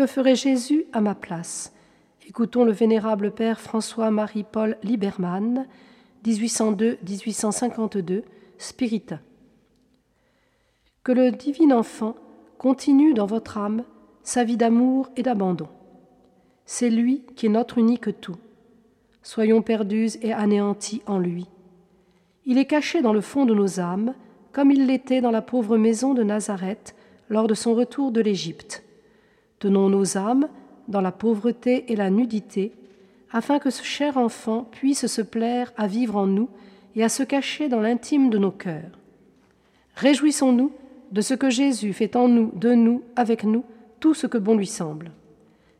Que ferait Jésus à ma place? Écoutons le vénérable Père François-Marie-Paul Liberman, 1802-1852, Spiritain. Que le divin enfant continue dans votre âme sa vie d'amour et d'abandon. C'est lui qui est notre unique tout. Soyons perdus et anéantis en lui. Il est caché dans le fond de nos âmes, comme il l'était dans la pauvre maison de Nazareth lors de son retour de l'Égypte. Tenons nos âmes dans la pauvreté et la nudité, afin que ce cher enfant puisse se plaire à vivre en nous et à se cacher dans l'intime de nos cœurs. Réjouissons-nous de ce que Jésus fait en nous, de nous, avec nous, tout ce que bon lui semble.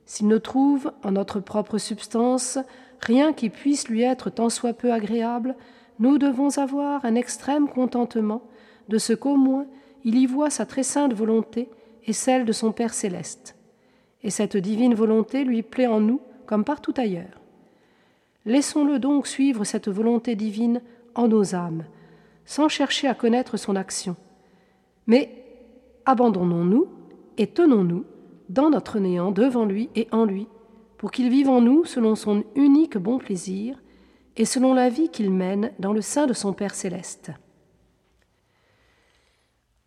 S'il ne trouve en notre propre substance rien qui puisse lui être tant soit peu agréable, nous devons avoir un extrême contentement de ce qu'au moins il y voit sa très sainte volonté et celle de son Père céleste. Et cette divine volonté lui plaît en nous comme partout ailleurs. Laissons-le donc suivre cette volonté divine en nos âmes, sans chercher à connaître son action. Mais abandonnons-nous et tenons-nous dans notre néant devant lui et en lui, pour qu'il vive en nous selon son unique bon plaisir et selon la vie qu'il mène dans le sein de son Père céleste.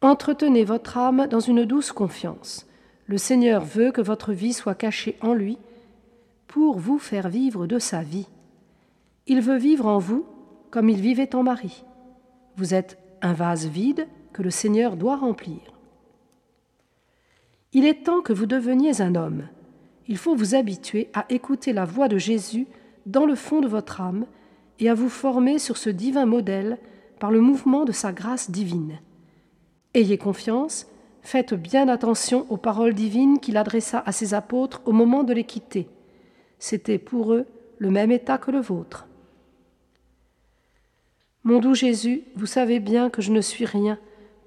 Entretenez votre âme dans une douce confiance. Le Seigneur veut que votre vie soit cachée en lui pour vous faire vivre de sa vie. Il veut vivre en vous comme il vivait en Marie. Vous êtes un vase vide que le Seigneur doit remplir. Il est temps que vous deveniez un homme. Il faut vous habituer à écouter la voix de Jésus dans le fond de votre âme et à vous former sur ce divin modèle par le mouvement de sa grâce divine. Ayez confiance, faites bien attention aux paroles divines qu'il adressa à ses apôtres au moment de les quitter. C'était pour eux le même état que le vôtre. Mon doux Jésus, vous savez bien que je ne suis rien,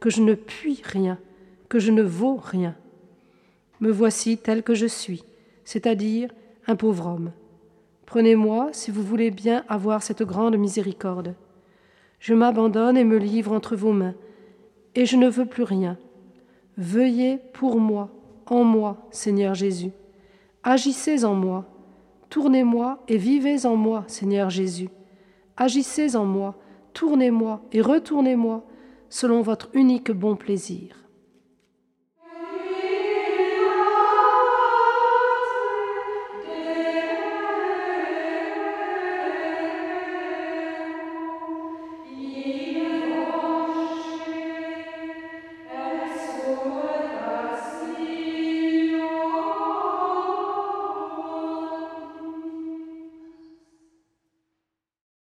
que je ne puis rien, que je ne vaux rien. Me voici tel que je suis, c'est-à-dire un pauvre homme. Prenez-moi si vous voulez bien avoir cette grande miséricorde. Je m'abandonne et me livre entre vos mains, et je ne veux plus rien. Veuillez pour moi, en moi, Seigneur Jésus. Agissez en moi, tournez-moi et vivez en moi, Seigneur Jésus. Agissez en moi, tournez-moi et retournez-moi, selon votre unique bon plaisir.